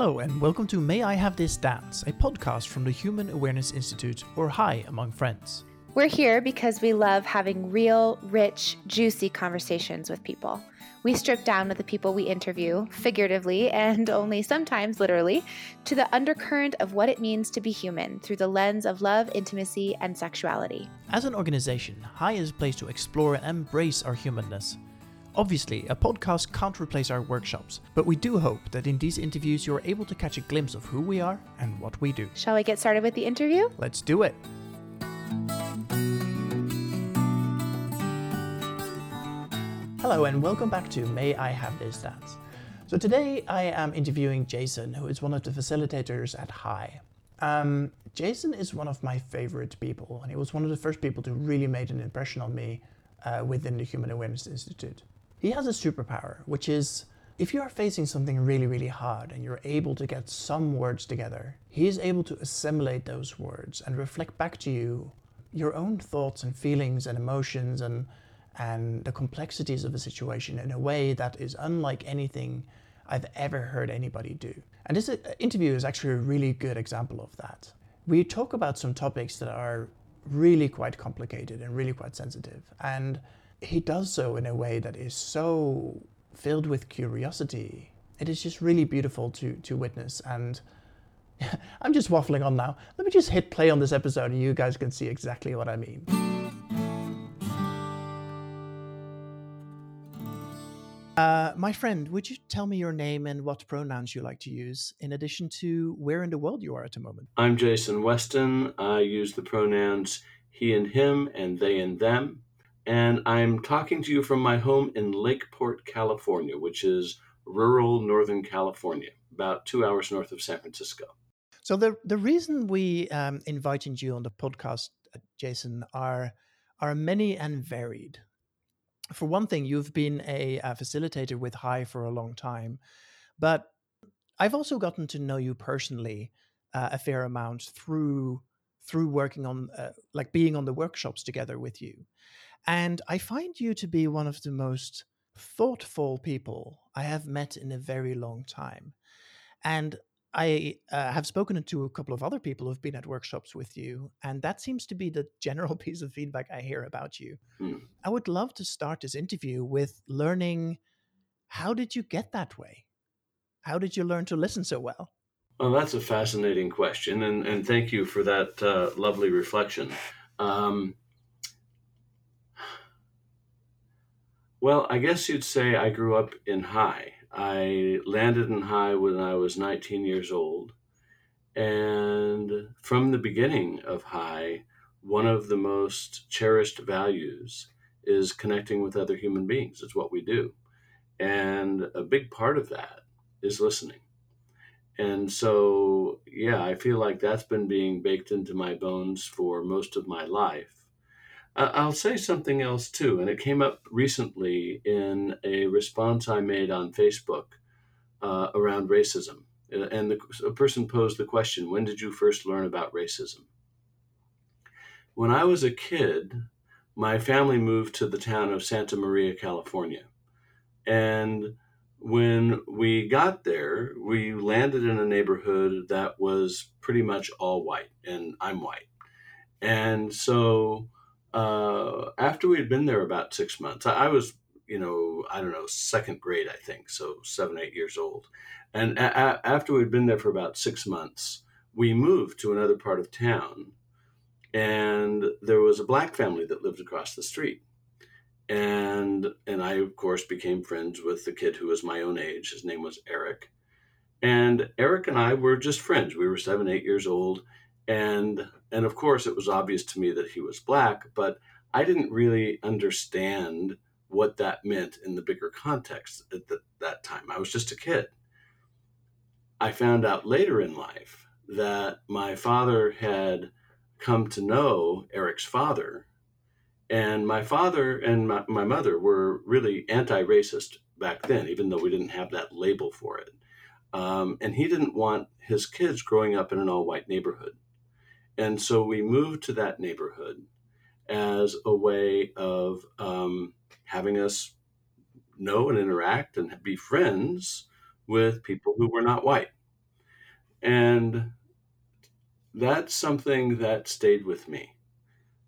Hello, and welcome to May I Have This Dance, a podcast from the Human Awareness Institute, or HAI among friends. We're here because we love having real, rich, juicy conversations with people. We strip down with the people we interview, figuratively and only sometimes literally, to the undercurrent of what it means to be human through the lens of love, intimacy, and sexuality. As an organization, HAI is a place to explore and embrace our humanness Obviously, a podcast can't replace our workshops, but we do hope that in these interviews you're able to catch a glimpse of who we are and what we do. Shall we get started with the interview? Let's do it. Hello, and welcome back to May I Have This Dance. So, today I am interviewing Jason, who is one of the facilitators at HAI. Um, Jason is one of my favorite people, and he was one of the first people to really make an impression on me uh, within the Human Awareness Institute. He has a superpower, which is if you are facing something really, really hard and you're able to get some words together, he is able to assimilate those words and reflect back to you your own thoughts and feelings and emotions and and the complexities of a situation in a way that is unlike anything I've ever heard anybody do. And this uh, interview is actually a really good example of that. We talk about some topics that are really quite complicated and really quite sensitive. And he does so in a way that is so filled with curiosity. It is just really beautiful to to witness. And I'm just waffling on now. Let me just hit play on this episode, and you guys can see exactly what I mean. Uh, my friend, would you tell me your name and what pronouns you like to use, in addition to where in the world you are at the moment? I'm Jason Weston. I use the pronouns he and him and they and them and I'm talking to you from my home in Lakeport, California, which is rural Northern California, about two hours north of San Francisco. So the the reason we um, invited you on the podcast, uh, Jason, are are many and varied. For one thing, you've been a, a facilitator with HAI for a long time, but I've also gotten to know you personally uh, a fair amount through through working on uh, like being on the workshops together with you and I find you to be one of the most thoughtful people I have met in a very long time. And I uh, have spoken to a couple of other people who've been at workshops with you, and that seems to be the general piece of feedback I hear about you. Hmm. I would love to start this interview with learning how did you get that way? How did you learn to listen so well? Well, that's a fascinating question, and, and thank you for that uh, lovely reflection. Um, Well, I guess you'd say I grew up in HAI. I landed in HAI when I was 19 years old. And from the beginning of HAI, one of the most cherished values is connecting with other human beings. It's what we do. And a big part of that is listening. And so, yeah, I feel like that's been being baked into my bones for most of my life. I'll say something else too, and it came up recently in a response I made on Facebook uh, around racism. And the, a person posed the question When did you first learn about racism? When I was a kid, my family moved to the town of Santa Maria, California. And when we got there, we landed in a neighborhood that was pretty much all white, and I'm white. And so uh, after we had been there about six months, I, I, was, you know, I don't know, second grade, I think, so seven, eight years old. And a- a- after we'd been there for about six months, we moved to another part of town. And there was a black family that lived across the street. And and I of course became friends with the kid who was my own age. His name was Eric. And Eric and I were just friends. We were seven, eight years old, and and of course it was obvious to me that he was black but i didn't really understand what that meant in the bigger context at the, that time. I was just a kid. I found out later in life that my father had come to know eric's father and my father and my, my mother were really anti-racist back then even though we didn't have that label for it. Um, and he didn't want his kids growing up in an all-white neighborhood and so we moved to that neighborhood as a way of um, having us know and interact and be friends with people who were not white. And that's something that stayed with me.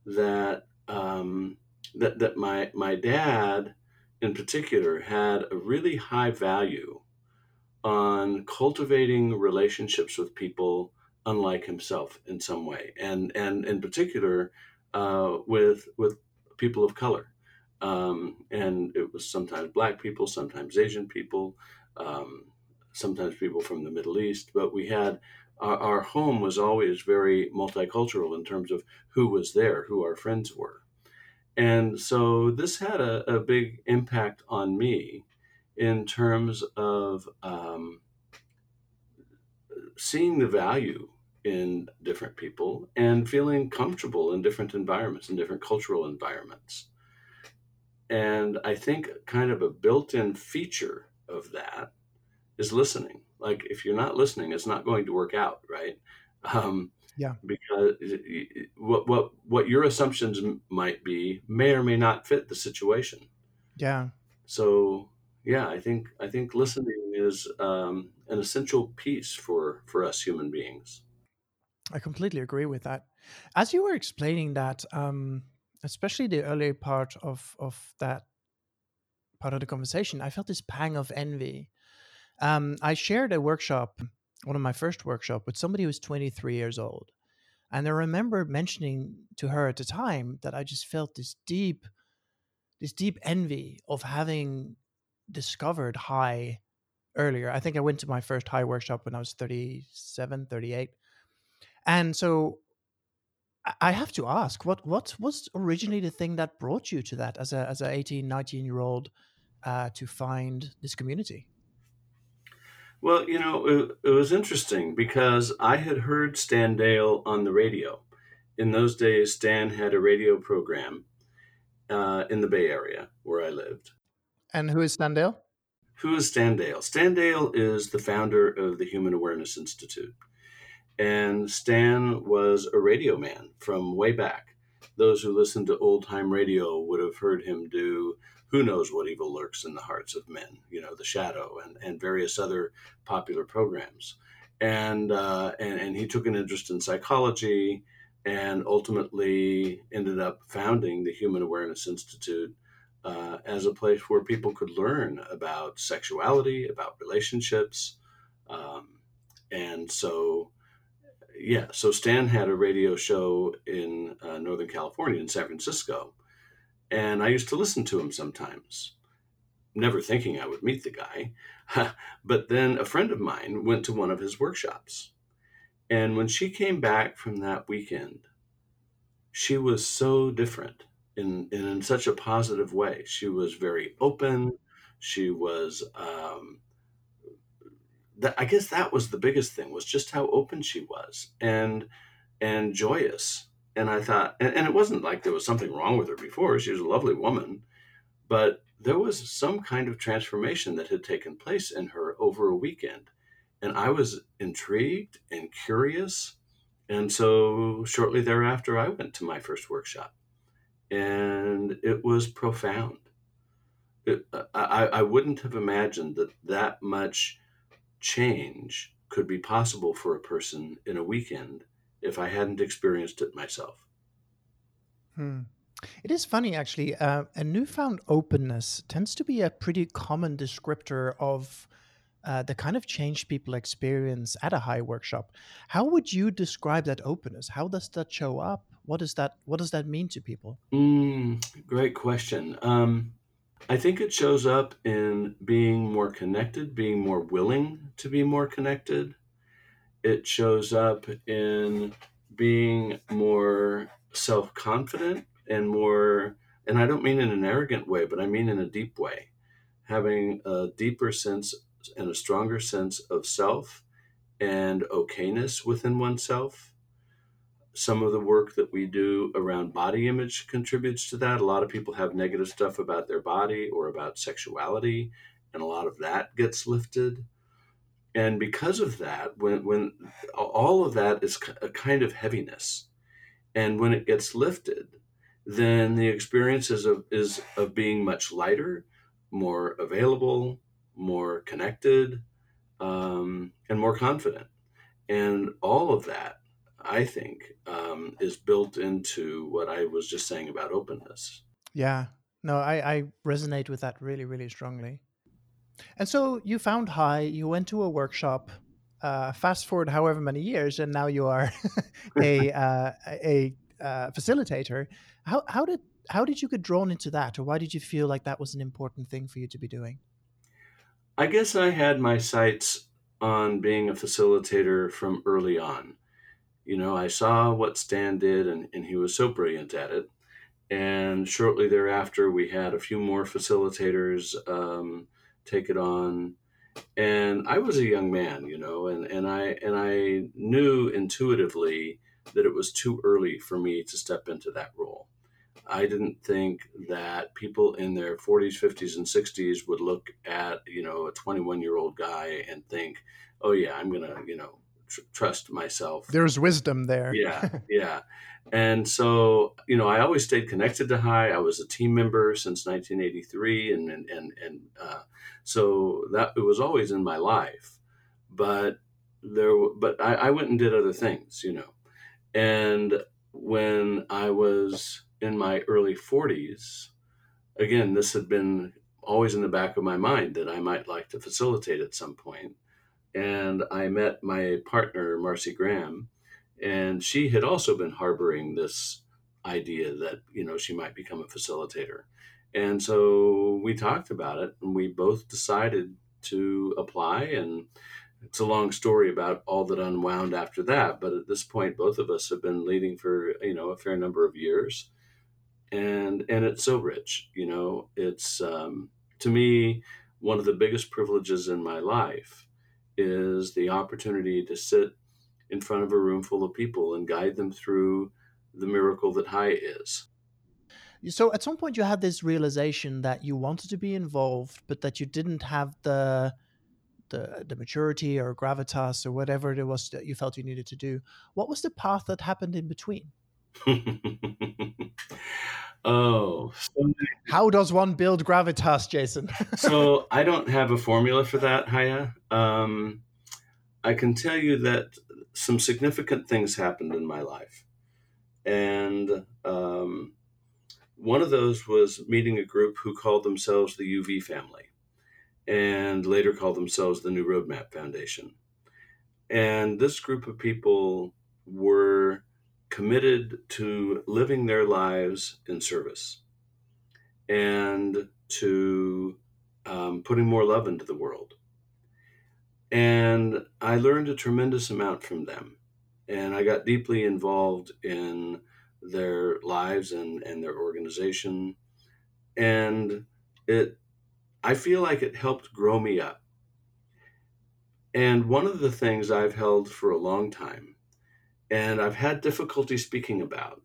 That um, that that my my dad, in particular, had a really high value on cultivating relationships with people unlike himself in some way, and and in particular uh, with with people of color. Um, and it was sometimes black people, sometimes Asian people, um, sometimes people from the Middle East. But we had our, our home was always very multicultural in terms of who was there, who our friends were. And so this had a, a big impact on me in terms of um, seeing the value in different people and feeling comfortable in different environments, in different cultural environments. And I think kind of a built in feature of that is listening. Like if you're not listening, it's not going to work out, right? Um, yeah. Because what what what your assumptions might be may or may not fit the situation. Yeah. So yeah, I think I think listening is um, an essential piece for for us human beings. I completely agree with that. As you were explaining that, um, especially the early part of of that part of the conversation, I felt this pang of envy. Um, I shared a workshop, one of my first workshop, with somebody who was 23 years old, and I remember mentioning to her at the time that I just felt this deep, this deep envy of having discovered HAI earlier. I think I went to my first HAI workshop when I was 37, 38. And so I have to ask, what what was originally the thing that brought you to that as a as a 18, 19 year old uh, to find this community? Well, you know, it, it, was interesting because I had heard Stan Dale on the radio. In those days, Stan had a radio program uh, in the Bay Area where I lived. And who is Stan Dale? Who is Stan Dale? Stan Dale is the founder of the Human Awareness Institute. And Stan was a radio man from way back. Those who listened to old time radio would have heard him do Who Knows What Evil Lurks in the Hearts of Men, you know, The Shadow, and, and various other popular programs. And, uh, and, and he took an interest in psychology and ultimately ended up founding the Human Awareness Institute uh, as a place where people could learn about sexuality, about relationships. Um, and so yeah, so Stan had a radio show in uh, Northern California, in San Francisco, and I used to listen to him sometimes, never thinking I would meet the guy. but then a friend of mine went to one of his workshops, and when she came back from that weekend, she was so different in, in, in such a positive way. She was very open. She was um, that I guess that was the biggest thing was just how open she was and and joyous. And I thought, and, and it wasn't like there was something wrong with her before. She was a lovely woman, but there was some kind of transformation that had taken place in her over a weekend. And I was intrigued and curious. And so shortly thereafter, I went to my first workshop, and it was profound. It, I, I wouldn't have imagined that that much change could be possible for a person in a weekend if I hadn't experienced it myself. Hmm. It is funny, actually. Uh, a newfound openness tends to be a pretty common descriptor of uh, the kind of change people experience at a HAI workshop. How would you describe that openness? How does that show up? What does that What does that mean to people? Mm, great question. Um, I think it shows up in being more connected, being more willing to be more connected. It shows up in being more self confident and more, and I don't mean in an arrogant way, but I mean in a deep way, having a deeper sense and a stronger sense of self and okayness within oneself some of the work that we do around body image contributes to that. A lot of people have negative stuff about their body or about sexuality, and a lot of that gets lifted. And because of that, when, when all of that is a kind of heaviness, and when it gets lifted, then the experience is of, is of being much lighter, more available, more connected, um, and more confident And all of that, I think, um, is built into what I was just saying about openness. Yeah. No, I, I resonate with that really, really strongly. And so you found HAI, you went to a workshop, uh, fast forward however many years, and now you are a, uh, a uh, facilitator. How, how did how did you get drawn into that, or why did you feel like that was an important thing for you to be doing? I guess I had my sights on being a facilitator from early on. You know, I saw what Stan did, and, and he was so brilliant at it. And shortly thereafter, we had a few more facilitators um, take it on. And I was a young man, you know, and, and I and I knew intuitively that it was too early for me to step into that role. I didn't think that people in their 40s, 50s, and 60s would look at, you know, a 21 year old guy and think, oh, yeah, I'm to, you know, tr- trust myself. There's wisdom there. Yeah, yeah. And so, you know, I always stayed connected to HAI. I was a team member since 1983. And, and, and, and uh, so that it was always in my life. But there, but I, I went and did other things, you know. And when I was in my early 40s, again, this had been always in the back of my mind that I might like to facilitate at some point. And I met my partner, Marcy Graham, and she had also been harboring this idea that, you know, she might become a facilitator. And so we talked about it and we both decided to apply and it's a long story about all that unwound after that but at this point both of us have been leading for you know a fair number of years and and it's so rich you know it's um, to me one of the biggest privileges in my life is the opportunity to sit in front of a room full of people and guide them through the miracle that HAI is. So at some point you had this realization that you wanted to be involved but that you didn't have the the the maturity or gravitas or whatever it was that you felt you needed to do. What was the path that happened in between oh, so how does one build gravitas, Jason? so I don't have a formula for that, Haya. Um, I can tell you that some significant things happened in my life, and um, one of those was meeting a group who called themselves the UV family, and later called themselves the New Roadmap Foundation. And this group of people were committed to living their lives in service and to um, putting more love into the world. And I learned a tremendous amount from them. And I got deeply involved in their lives and, and their organization. And it, I feel like it helped grow me up. And one of the things I've held for a long time and I've had difficulty speaking about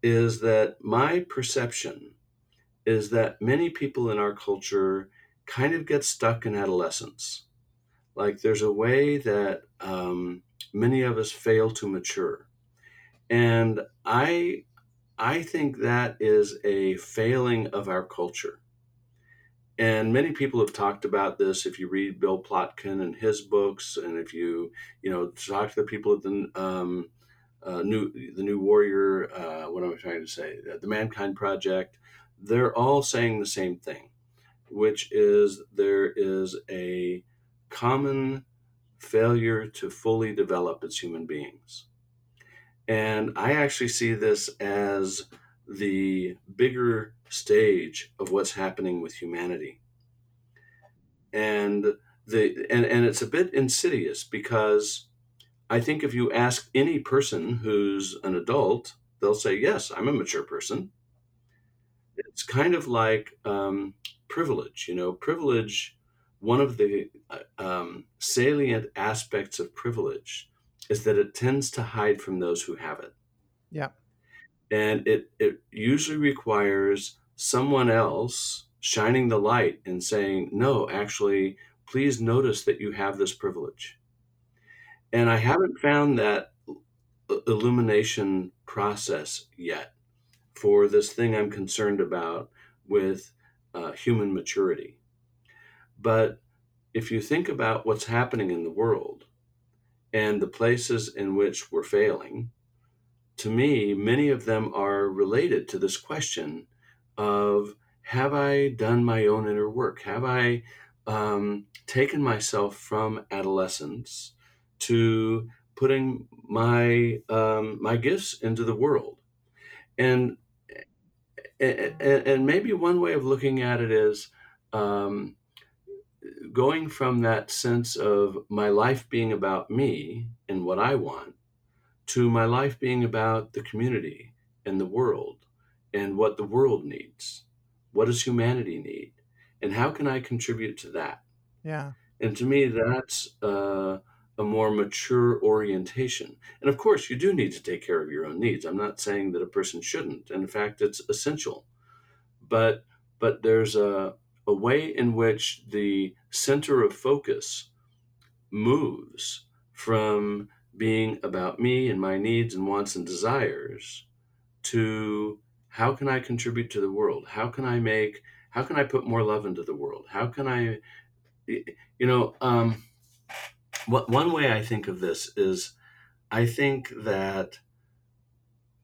is that my perception is that many people in our culture kind of get stuck in adolescence. Like there's a way that um, many of us fail to mature. And I, I think that is a failing of our culture. And many people have talked about this. If you read Bill Plotkin and his books, and if you you know talk to the people at the um, uh, new the New Warrior, uh, what am I trying to say? Uh, the Mankind Project, they're all saying the same thing, which is there is a common failure to fully develop as human beings. And I actually see this as the bigger stage of what's happening with humanity. And the and, and it's a bit insidious because I think if you ask any person who's an adult, they'll say, Yes, I'm a mature person. It's kind of like um, privilege. You know, privilege, one of the uh, um, salient aspects of privilege is that it tends to hide from those who have it. Yeah and it it usually requires someone else shining the light and saying no actually please notice that you have this privilege. And i haven't found that illumination process yet for this thing i'm concerned about with uh, human maturity. But if you think about what's happening in the world and the places in which we're failing, to me, many of them are related to this question of have I done my own inner work? Have I um, taken myself from adolescence to putting my um, my gifts into the world? And, and and maybe one way of looking at it is um, going from that sense of my life being about me and what I want to my life being about the community and the world and what the world needs. What does humanity need? And how can I contribute to that? Yeah. And to me, that's uh, a more mature orientation. And of course, you do need to take care of your own needs. I'm not saying that a person shouldn't. And In fact, it's essential. But but there's a, a way in which the center of focus moves from being about me and my needs and wants and desires to how can I contribute to the world? How can I make, how can I put more love into the world? How can I, you know, um, what, one way I think of this is I think that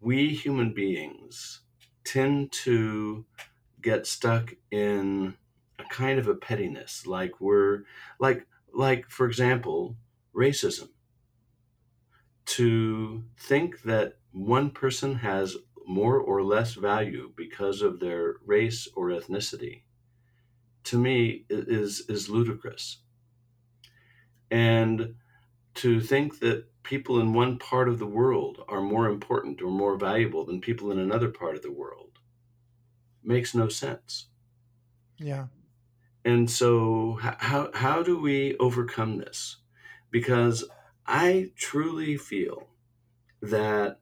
we human beings tend to get stuck in a kind of a pettiness like we're like like for example racism to think that one person has more or less value because of their race or ethnicity. To me is is ludicrous. And to think that people in one part of the world are more important or more valuable than people in another part of the world makes no sense. Yeah. And so how how do we overcome this? Because I truly feel that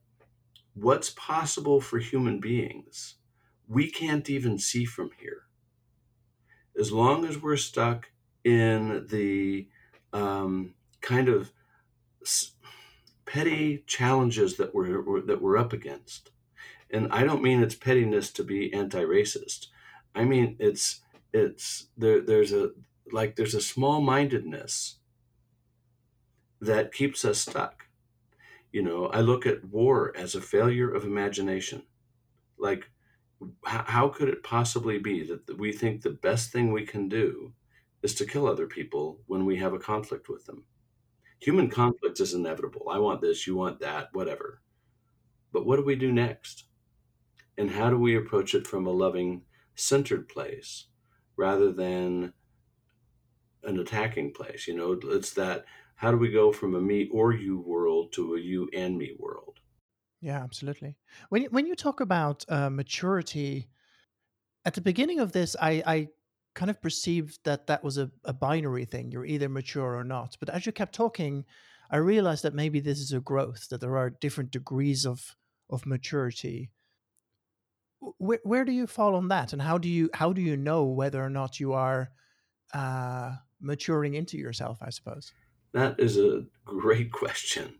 what's possible for human beings, we can't even see from here. As long as we're stuck in the um, kind of petty challenges that we're that we're up against, and I don't mean it's pettiness to be anti-racist. I mean it's it's there. There's a like there's a small mindedness that keeps us stuck. You know, I look at war as a failure of imagination. Like, how, could it possibly be that we think the best thing we can do is to kill other people when we have a conflict with them? Human conflict is inevitable. I want this, you want that, whatever. But what do we do next? And how do we approach it from a loving, centered place rather than an attacking place? You know, it's that how do we go from a me or you world to a you and me world? Yeah, absolutely. When when you talk about uh, maturity, at the beginning of this, I, I kind of perceived that that was a, a binary thing. You're either mature or not. But as you kept talking, I realized that maybe this is a growth. That there are different degrees of of maturity. Where where do you fall on that, and how do you how do you know whether or not you are uh, maturing into yourself? I suppose. That is a great question.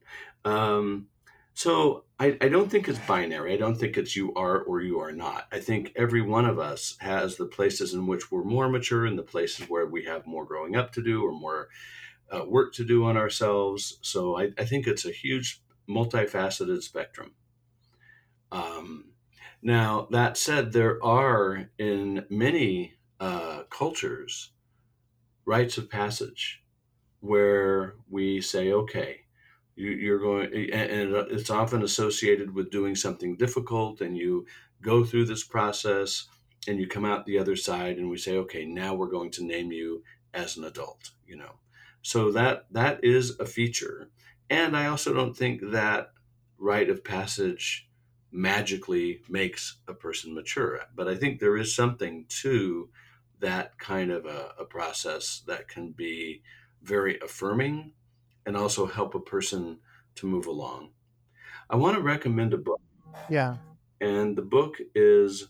Um, so I, I, don't think it's binary. I don't think it's you are or you are not. I think every one of us has the places in which we're more mature and the places where we have more growing up to do or more uh, work to do on ourselves. So I, I, think it's a huge multifaceted spectrum. Um, now, that said, there are in many uh, cultures rites of passage where we say, okay, you, are going, and it's often associated with doing something difficult, and you go through this process and you come out the other side, and we say, okay, now we're going to name you as an adult, you know. So that that is a feature. And I also don't think that rite of passage magically makes a person mature. But I think there is something to that kind of a, a process that can be very affirming and also help a person to move along. I want to recommend a book. Yeah. And the book is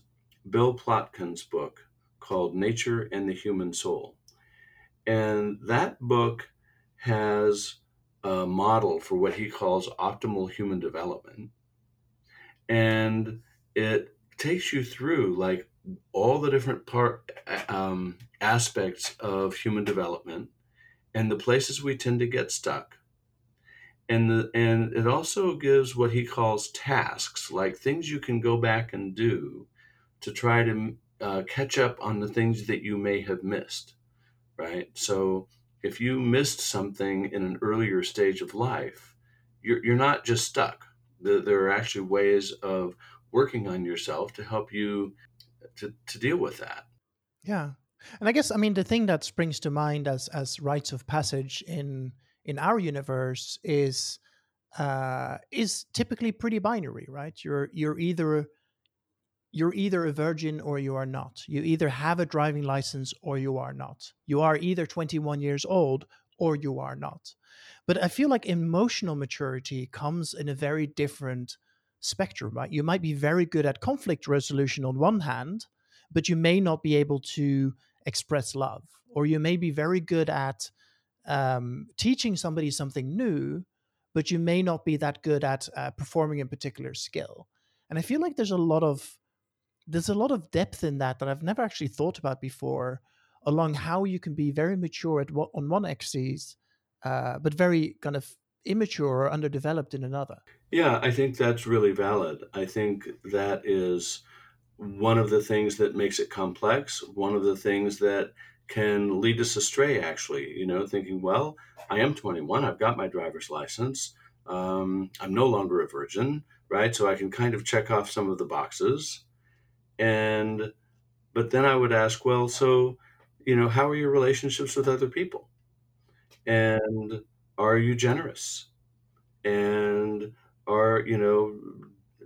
Bill Plotkin's book called Nature and the Human Soul. And that book has a model for what he calls optimal human development. And it takes you through like all the different part um, aspects of human development and the places we tend to get stuck and the and it also gives what he calls tasks, like things you can go back and do to try to uh, catch up on the things that you may have missed, right? So if you missed something in an earlier stage of life, you're you're not just stuck. There, there are actually ways of working on yourself to help you to, to deal with that. Yeah. And I guess I mean the thing that springs to mind as as rites of passage in in our universe is uh, is typically pretty binary, right? You're you're either you're either a virgin or you are not. You either have a driving license or you are not. You are either 21 years old or you are not. But I feel like emotional maturity comes in a very different spectrum, right? You might be very good at conflict resolution on one hand, but you may not be able to express love, or you may be very good at um, teaching somebody something new, but you may not be that good at uh, performing a particular skill. And I feel like there's a lot of there's a lot of depth in that that I've never actually thought about before, along how you can be very mature at what, on one axis, uh, but very kind of immature or underdeveloped in another. Yeah, I think that's really valid. I think that is one of the things that makes it complex. One of the things that can lead us astray, actually, you know, thinking, well, I am 21, I've got my driver's license, um, I'm no longer a virgin, right? So I can kind of check off some of the boxes. And, but then I would ask, well, so, you know, how are your relationships with other people? And are you generous? And are, you know,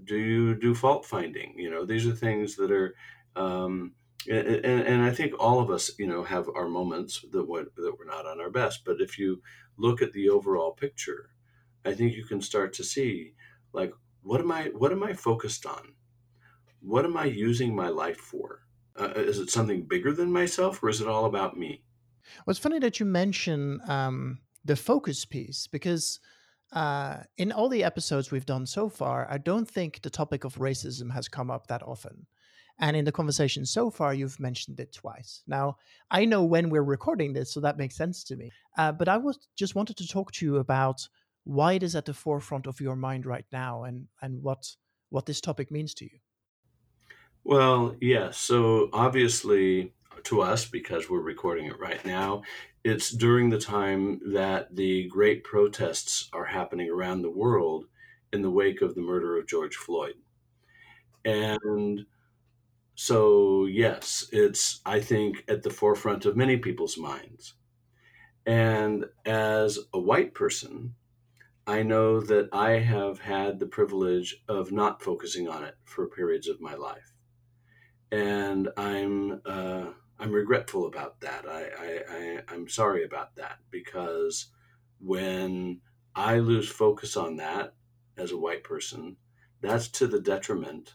do you do fault finding? You know, these are things that are, um, and, and I think all of us, you know, have our moments that we that we're not on our best. But if you look at the overall picture, I think you can start to see, like, what am I what am I focused on? What am I using my life for? Uh, is it something bigger than myself, or is it all about me? Well, it's funny that you mention um, the focus piece because uh, in all the episodes we've done so far, I don't think the topic of racism has come up that often. And in the conversation so far, you've mentioned it twice. Now, I know when we're recording this, so that makes sense to me. Uh, but I was just wanted to talk to you about why it is at the forefront of your mind right now, and and what what this topic means to you. Well, yes. So obviously, to us, because we're recording it right now, it's during the time that the great protests are happening around the world in the wake of the murder of George Floyd. And so, yes, it's, I think, at the forefront of many people's minds. And as a white person, I know that I have had the privilege of not focusing on it for periods of my life. And I'm, uh, I'm regretful about that. I, I, I, I'm sorry about that because when I lose focus on that as a white person, that's to the detriment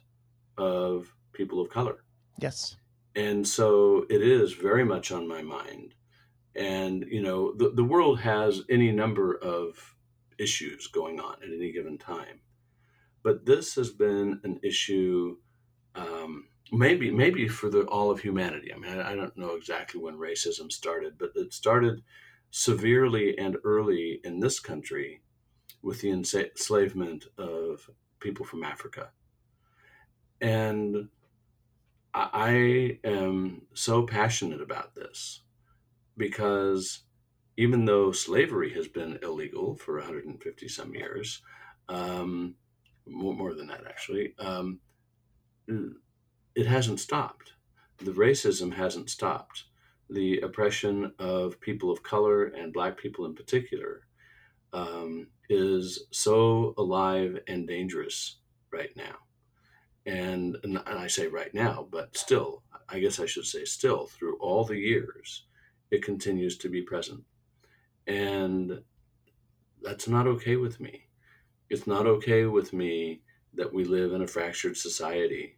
of people of color. Yes. And so it is very much on my mind. And, you know, the, the world has any number of issues going on at any given time. But this has been an issue, um, maybe maybe for the all of humanity. I mean, I, I don't know exactly when racism started, but it started severely and early in this country with the enslavement of people from Africa. And I am so passionate about this because even though slavery has been illegal for 150 some years, um, more, more, than that actually, um, it hasn't stopped. The racism hasn't stopped. The oppression of people of color and black people in particular um, is so alive and dangerous right now and, and I say right now, but still, I guess I should say still, through all the years, it continues to be present. And that's not okay with me. It's not okay with me that we live in a fractured society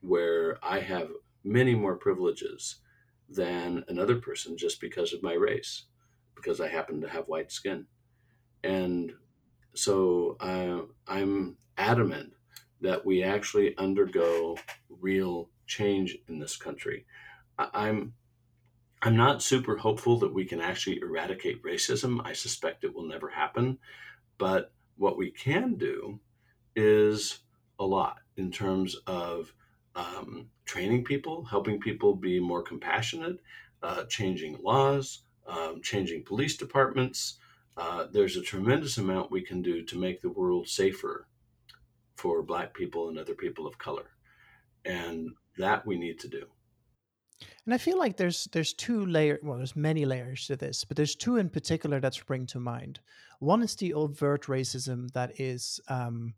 where I have many more privileges than another person just because of my race, because I happen to have white skin. And so uh, I'm adamant that we actually undergo real change in this country. I'm I'm not super hopeful that we can actually eradicate racism. I suspect it will never happen, But what we can do is a lot in terms of um, training people, helping people be more compassionate, uh, changing laws, um, changing police departments. Uh, there's a tremendous amount we can do to make the world safer for Black people and other people of color. And that we need to do. And I feel like there's there's two layers. Well, there's many layers to this, but there's two in particular that spring to mind. One is the overt racism that is um,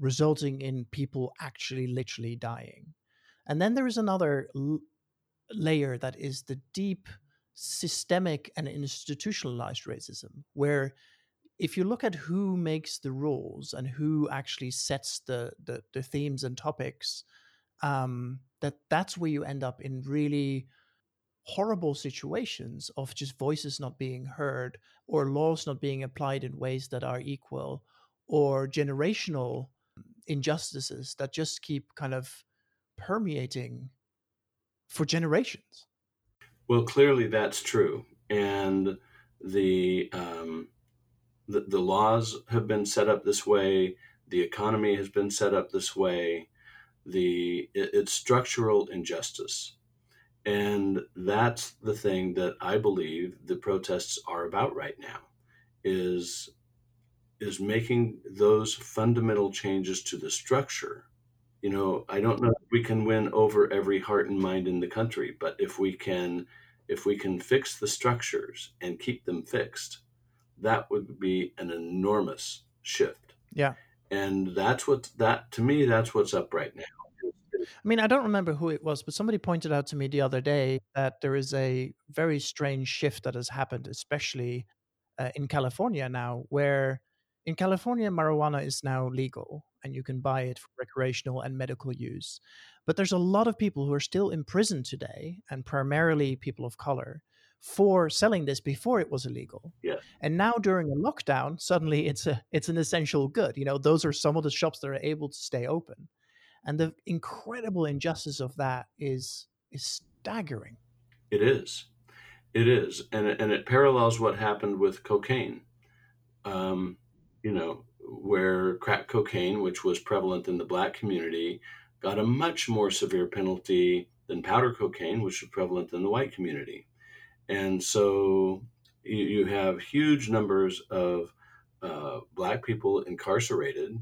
resulting in people actually literally dying, and then there is another l- layer that is the deep systemic and institutionalized racism, where if you look at who makes the rules and who actually sets the the, the themes and topics, um, that that's where you end up in really horrible situations of just voices not being heard or laws not being applied in ways that are equal or generational injustices that just keep kind of permeating for generations. Well, clearly that's true, and the um, the, the laws have been set up this way. The economy has been set up this way. The it, it's structural injustice, and that's the thing that I believe the protests are about right now. Is is making those fundamental changes to the structure. You know, I don't know if we can win over every heart and mind in the country, but if we can if we can fix the structures and keep them fixed, that would be an enormous shift. Yeah. And that's what that to me that's what's up right now. I mean, I don't remember who it was, but somebody pointed out to me the other day that there is a very strange shift that has happened, especially uh, in California now, where in California, marijuana is now legal and you can buy it for recreational and medical use. But there's a lot of people who are still in prison today, and primarily people of color, for selling this before it was illegal. Yeah. And now during a lockdown, suddenly it's a it's an essential good. You know, those are some of the shops that are able to stay open. And the incredible injustice of that is is staggering. It is. It is. And it, and it parallels what happened with cocaine. Um, you know, where crack cocaine, which was prevalent in the black community, got a much more severe penalty than powder cocaine, which was prevalent in the white community. And so you, you have huge numbers of uh, black people incarcerated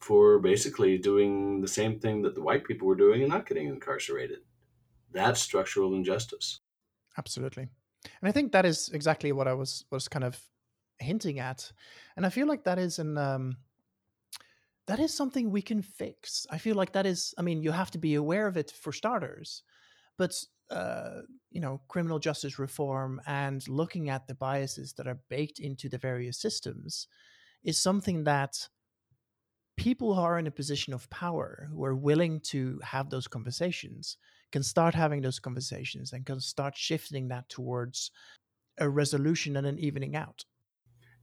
for basically doing the same thing that the white people were doing and not getting incarcerated. That's structural injustice. Absolutely. And I think that is exactly what I was was kind of hinting at. And I feel like that is an um, that is something we can fix. I feel like that is, I mean, you have to be aware of it for starters, but uh, you know, criminal justice reform and looking at the biases that are baked into the various systems is something that people who are in a position of power, who are willing to have those conversations, can start having those conversations and can start shifting that towards a resolution and an evening out.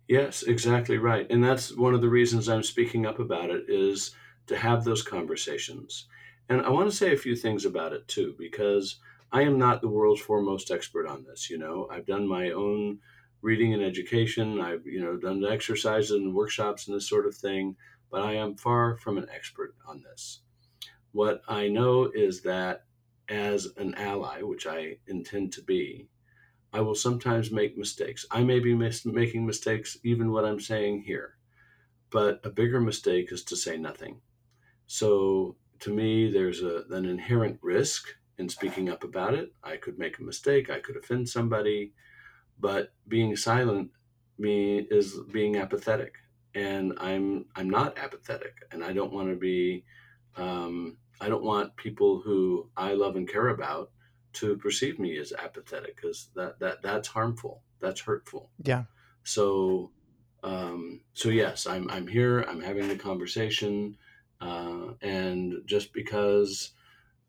Yes, exactly right. And that's one of the reasons I'm speaking up about it is to have those conversations. And I want to say a few things about it too, because I am not the world's foremost expert on this. You know, I've done my own reading and education. I've, you know, done exercises and workshops and this sort of thing, but I am far from an expert on this. What I know is that as an ally, which I intend to be, I will sometimes make mistakes. I may be mis- making mistakes even what I'm saying here, but a bigger mistake is to say nothing. So to me, there's a, an inherent risk in speaking up about it. I could make a mistake. I could offend somebody, but being silent me is being apathetic, and I'm I'm not apathetic, and I don't want to be. Um, I don't want people who I love and care about to perceive me as apathetic because that that that's harmful. That's hurtful. Yeah. So um so yes i'm i'm here. I'm having the conversation uh and just because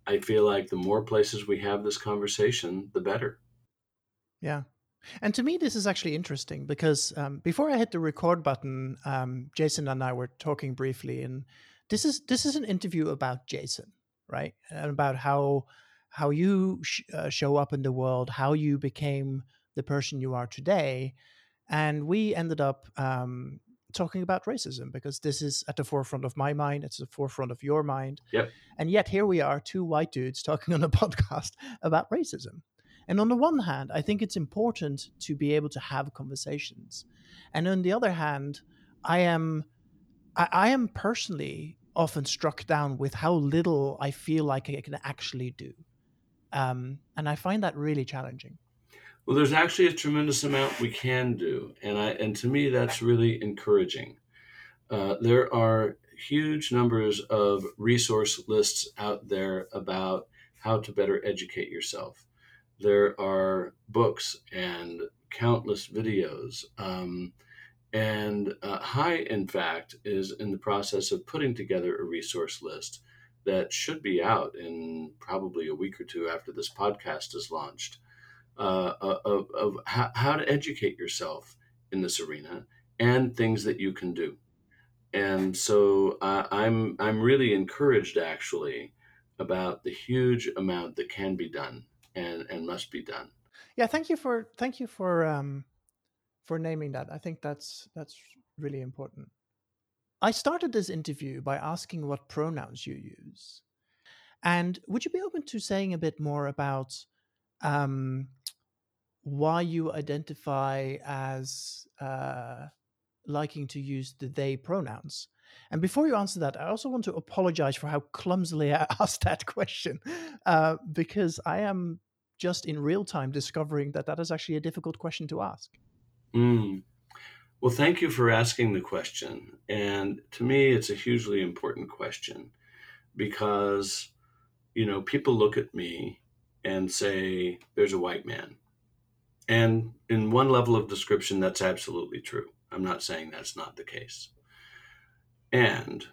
i feel like the more places we have this conversation the better. Yeah. And to me, this is actually interesting because um, before I hit the record button, um, Jason and I were talking briefly, and this is this is an interview about Jason, right, and about how how you sh- uh, show up in the world, how you became the person you are today. And we ended up um, talking about racism because this is at the forefront of my mind. It's the forefront of your mind. Yep. And yet here we are, two white dudes talking on a podcast about racism. And on the one hand, I think it's important to be able to have conversations. And on the other hand, I am I, I am personally often struck down with how little I feel like I can actually do. Um, and I find that really challenging. Well, there's actually a tremendous amount we can do, and I and to me that's really encouraging. Uh, there are huge numbers of resource lists out there about how to better educate yourself. There are books and countless videos. Um, and uh, HAI, in fact, is in the process of putting together a resource list that should be out in probably a week or two after this podcast is launched uh, of, of how, how to educate yourself in this arena and things that you can do. And so uh, I'm I'm really encouraged actually about the huge amount that can be done and and must be done. Yeah, thank you for thank you for um, for naming that. I think that's that's really important. I started this interview by asking what pronouns you use, and would you be open to saying a bit more about um, why you identify as uh, liking to use the they pronouns. And before you answer that, I also want to apologize for how clumsily I asked that question, uh, because I am just in real time discovering that that is actually a difficult question to ask. Mm. Well, thank you for asking the question. And to me, it's a hugely important question because, you know, people look at me and say, there's a white man and in one level of description, that's absolutely true. I'm not saying that's not the case. And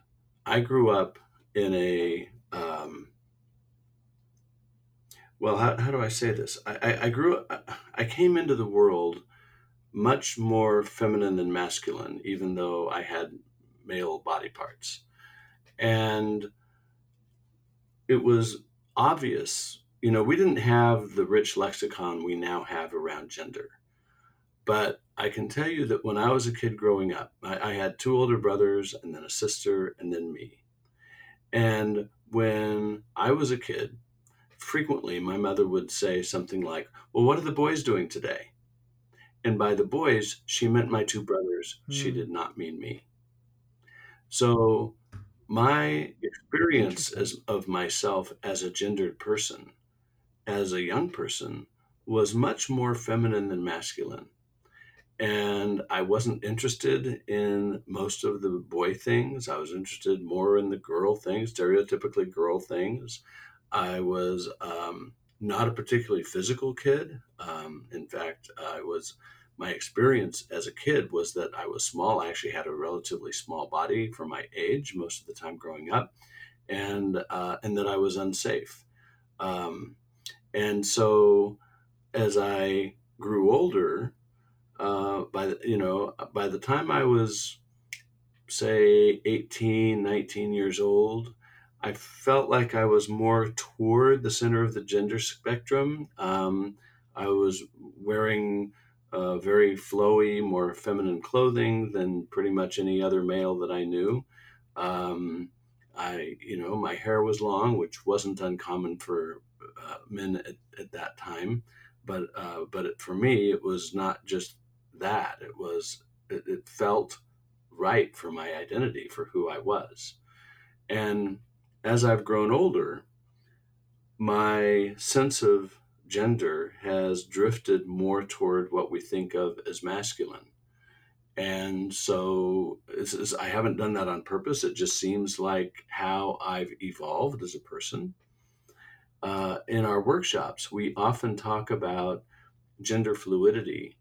I grew up in a, um, well, how, how do I say this? I, I, I grew up, I came into the world much more feminine than masculine, even though I had male body parts. And it was obvious you know, we didn't have the rich lexicon we now have around gender. But I can tell you that when I was a kid growing up, I, I had two older brothers and then a sister and then me. And when I was a kid, frequently my mother would say something like, Well, what are the boys doing today? And by the boys, she meant my two brothers. Mm. She hmm. did not mean me. So my experience as, of myself as a gendered person as a young person was much more feminine than masculine. And I wasn't interested in most of the boy things. I was interested more in the girl things, stereotypically girl things. I was um, not a particularly physical kid. Um, in fact, I was my experience as a kid was that I was small. I actually had a relatively small body for my age most of the time growing up, and uh, and that I was unsafe. Um, and so as I grew older, uh, by the, you know, by the time I was, say, 18, 19 years old, I felt like I was more toward the center of the gender spectrum. Um, I was wearing uh, very flowy, more feminine clothing than pretty much any other male that I knew. Um, I, you know, my hair was long, which wasn't uncommon for uh, men at, at, that time. But uh, but it, for me, it was not just that. It was it, it felt right for my identity, for who I was. And as I've grown older, my sense of gender has drifted more toward what we think of as masculine. And so I haven't done that on purpose. It just seems like how I've evolved as a person uh, in our workshops, we often talk about gender fluidity.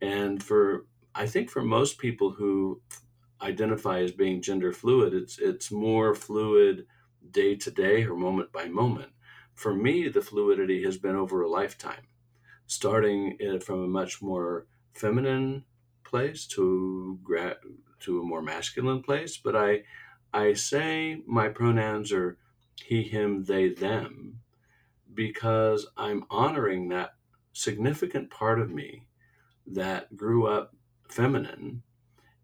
And for, I think for most people who identify as being gender fluid, it's, it's more fluid day to day or moment by moment. For me, the fluidity has been over a lifetime, starting from a much more feminine place to gra- to a more masculine place. But I, I say my pronouns are he, him, they, them because I'm honoring that significant part of me that grew up feminine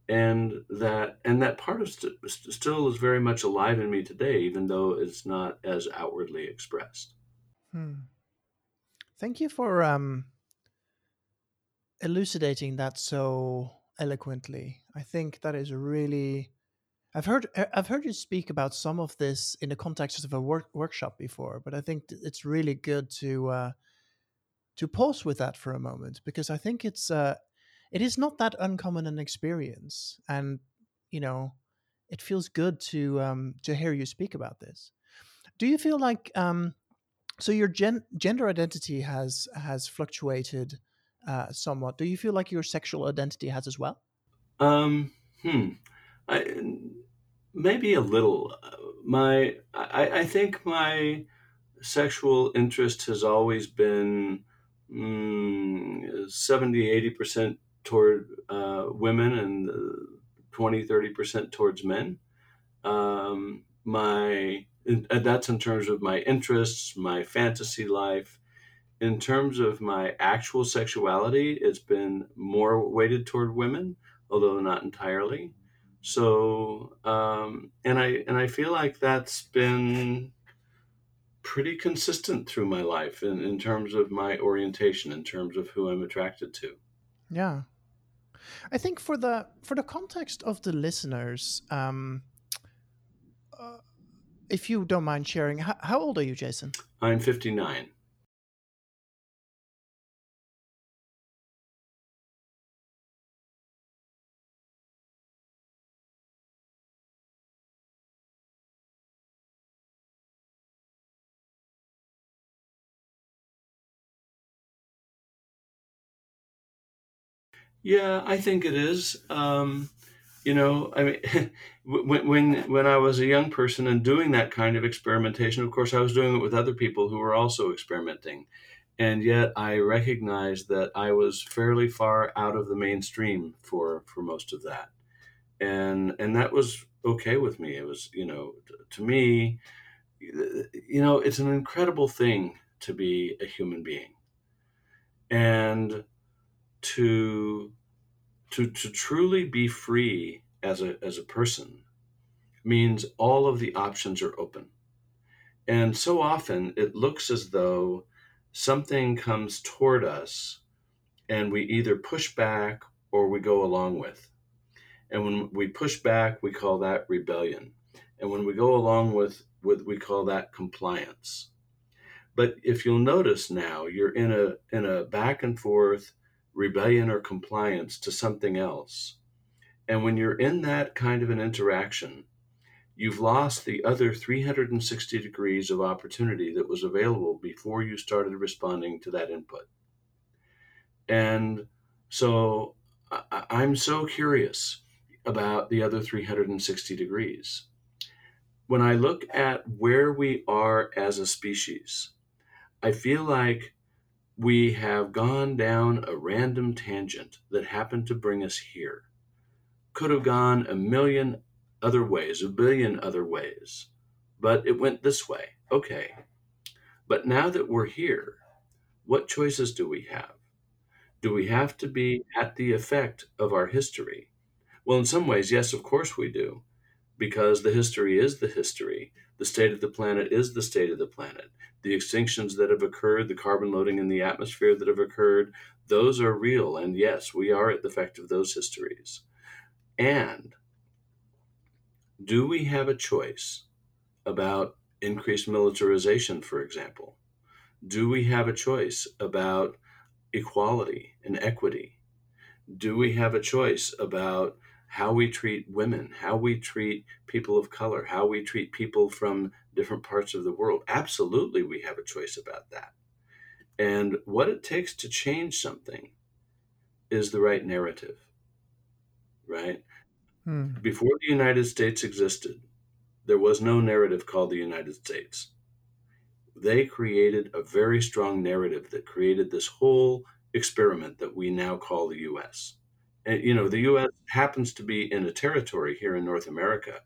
and that and that part of st- still is very much alive in me today, even though it's not as outwardly expressed. Hmm. Thank you for um, elucidating that so eloquently. I think that is really. I've heard I've heard you speak about some of this in the context of a work, workshop before, but I think it's really good to uh, to pause with that for a moment because I think it's uh, it is not that uncommon an experience, and you know, it feels good to um, to hear you speak about this. Do you feel like um, so your gen- gender identity has has fluctuated uh, somewhat? Do you feel like your sexual identity has as well? Um, hmm, I, maybe a little. My, I, I think my sexual interest has always been mm, 70, 80% toward uh, women and 20, 30% towards men. Um, my that's in terms of my interests, my fantasy life. In terms of my actual sexuality, it's been more weighted toward women, although not entirely. So, um, and I and I feel like that's been pretty consistent through my life in, in terms of my orientation, in terms of who I'm attracted to. Yeah, I think for the for the context of the listeners, um, uh, if you don't mind sharing, how, how old are you, Jason? I'm 59. Yeah, I think it is. Um, you know, I mean, when, when when I was a young person and doing that kind of experimentation, of course, I was doing it with other people who were also experimenting, and yet I recognized that I was fairly far out of the mainstream for for most of that, and and that was okay with me. It was, you know, to me, you know, it's an incredible thing to be a human being, and to to to truly be free as a as a person means all of the options are open. And so often it looks as though something comes toward us and we either push back or we go along with. And when we push back, we call that rebellion. And when we go along with, with we call that compliance. But if you'll notice now, you're in a in a back and forth rebellion or compliance to something else. And when you're in that kind of an interaction, you've lost the other 360 degrees of opportunity that was available before you started responding to that input. And so I'm so curious about the other 360 degrees. When I look at where we are as a species, I feel like we have gone down a random tangent that happened to bring us here. Could have gone a million other ways, a billion other ways, but it went this way. Okay. But now that we're here, what choices do we have? Do we have to be at the effect of our history? Well, in some ways, yes, of course we do, because the history is the history. The state of the planet is the state of the planet the extinctions that have occurred, the carbon loading in the atmosphere that have occurred, those are real. And yes, we are at the effect of those histories. And do we have a choice about increased militarization, for example? Do we have a choice about equality and equity? Do we have a choice about how we treat women, how we treat people of color, how we treat people from different parts of the world. Absolutely, we have a choice about that. And what it takes to change something is the right narrative, right? Hmm. Before the United States existed, there was no narrative called the United States. They created a very strong narrative that created this whole experiment that we now call the US. And, you know, the US happens to be in a territory here in North America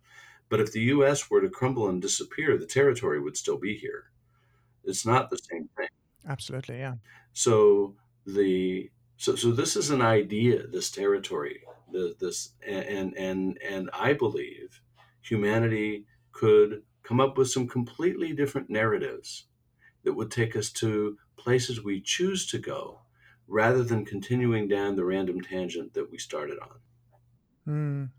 but if the US were to crumble and disappear, the territory would still be here. It's not the same thing. Absolutely, yeah. So the So, so this is an idea, this territory, the, this, and and and I believe humanity could come up with some completely different narratives that would take us to places we choose to go, rather than continuing down the random tangent that we started on. Mm.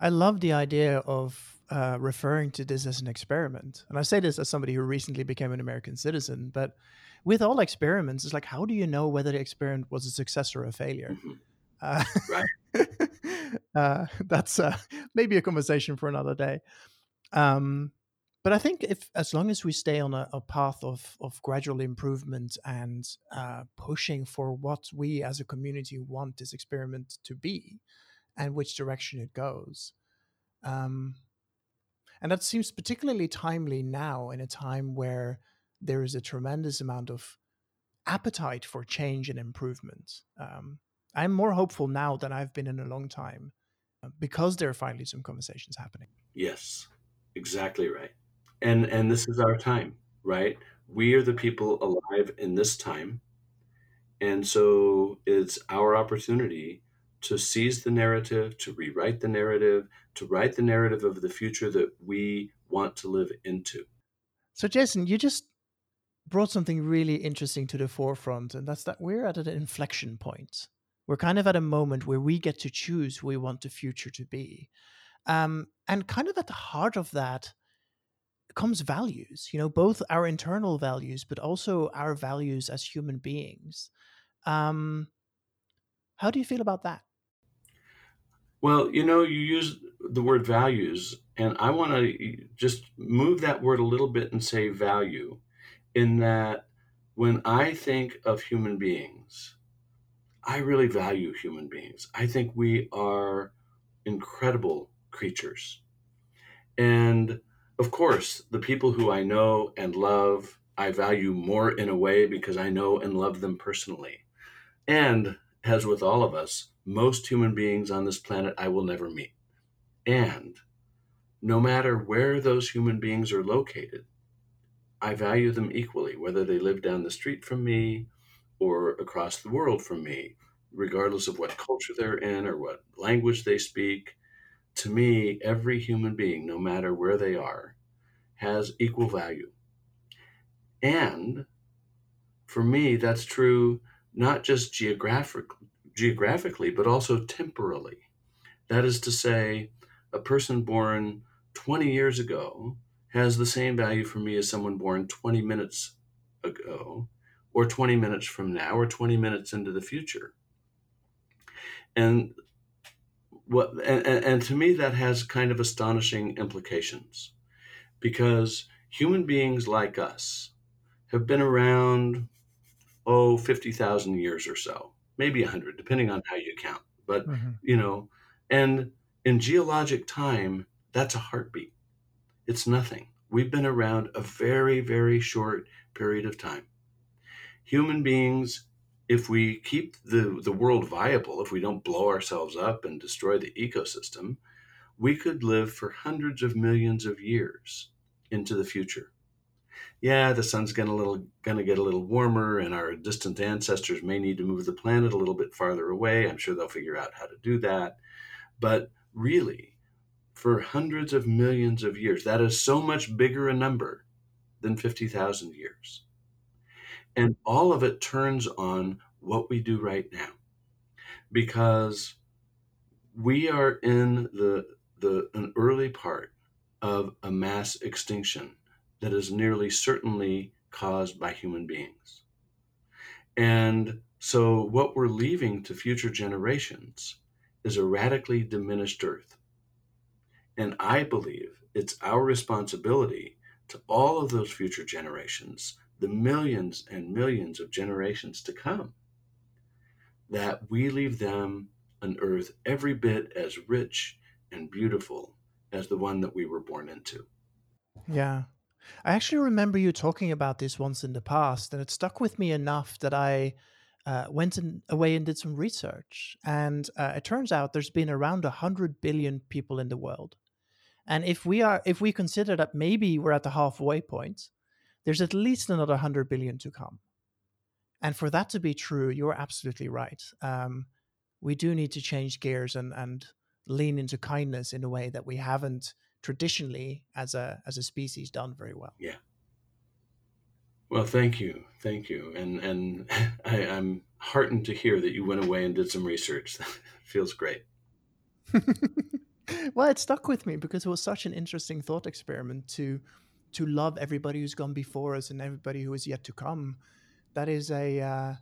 I love the idea of uh, referring to this as an experiment. And I say this as somebody who recently became an American citizen, but with all experiments, it's like, how do you know whether the experiment was a success or a failure? Mhm. Uh, Right. uh, that's uh, maybe a conversation for another day. Um, but I think if, as long as we stay on a, a path of of gradual improvement and uh, pushing for what we as a community want this experiment to be, and which direction it goes, um, and that seems particularly timely now in a time where there is a tremendous amount of appetite for change and improvement. Um, I'm more hopeful now than I've been in a long time uh, because there are finally some conversations happening. Yes, exactly right. And and this is our time, right? We are the people alive in this time. And so it's our opportunity to seize the narrative, to rewrite the narrative, to write the narrative of the future that we want to live into. So, Jason, you just brought something really interesting to the forefront, and that's that we're at an inflection point. We're kind of at a moment where we get to choose who we want the future to be. Um, and kind of at the heart of that comes values, you know, both our internal values, but also our values as human beings. Um, how do you feel about that? Well, you know, you use the word values, and I want to just move that word a little bit and say value, in that when I think of human beings, I really value human beings. I think we are incredible creatures. And of course, the people who I know and love, I value more in a way because I know and love them personally. And as with all of us, most human beings on this planet I will never meet. And no matter where those human beings are located, I value them equally, whether they live down the street from me or across the world from me, regardless of what culture they're in or what language they speak. To me, every human being, no matter where they are, has equal value. And for me, that's true not just geographic, geographically, but also temporally. That is to say, a person born 20 years ago has the same value for me as someone born 20 minutes ago, or 20 minutes from now, or 20 minutes into the future. And what and, and to me that has kind of astonishing implications. Because human beings like us have been around oh 50,000 years or so maybe 100 depending on how you count but Mm-hmm. you know and in geologic time that's a heartbeat. It's nothing. We've been around a very very short period of time. Human beings if we keep the, the world viable if we don't blow ourselves up and destroy the ecosystem we could live for hundreds of millions of years into the future. Yeah the sun's little gonna get a little warmer and our distant ancestors may need to move the planet a little bit farther away. I'm sure they'll figure out how to do that. But really for hundreds of millions of years that is so much bigger a number than 50,000 years and all of it turns on what we do right now. Because we are in the the an early part of a mass extinction that is nearly certainly caused by human beings. And so what we're leaving to future generations is a radically diminished earth. And i believe it's our responsibility to all of those future generations the millions and millions of generations to come that we leave them an earth every bit as rich and beautiful as the one that we were born into. Yeah. I actually remember you talking about this once in the past, and it stuck with me enough that I uh, went in, away and did some research. And uh, it turns out there's been around 100 billion people in the world. And if we are, if we consider that maybe we're at the halfway point, there's at least another 100 billion to come. And for that to be true, you're absolutely right. Um, we do need to change gears and, and lean into kindness in a way that we haven't traditionally as a as a species done very well. Yeah. Well, thank you, thank you, and and I, am heartened to hear that you went away and did some research. feels great. well, it stuck with me because it was such an interesting thought experiment to to love everybody who's gone before us and everybody who is yet to come. That is a. Uh,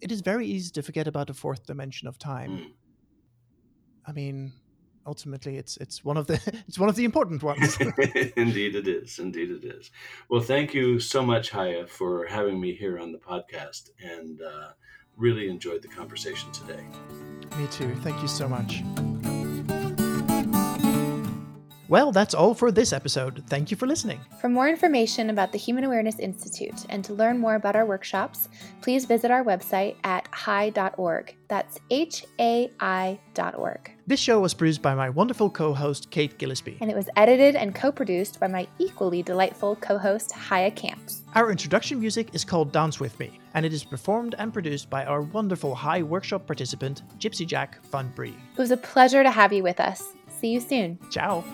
it is very easy to forget about the fourth dimension of time. Mm. I mean, ultimately it's it's one of the it's one of the important ones indeed it is indeed it is well thank you so much haya for having me here on the podcast and uh, really enjoyed the conversation today me too thank you so much well, that's all for this episode. Thank you for listening. For more information about the Human Awareness Institute and to learn more about our workshops, please visit our website at hai.org. That's H A I.org. This show was produced by my wonderful co host, Kate Gillespie. And it was edited and co produced by my equally delightful co host, Haya Camps. Our introduction music is called Dance With Me, and it is performed and produced by our wonderful HAI workshop participant, Gypsy Jack Fun Bree. It was a pleasure to have you with us. See you soon. Ciao.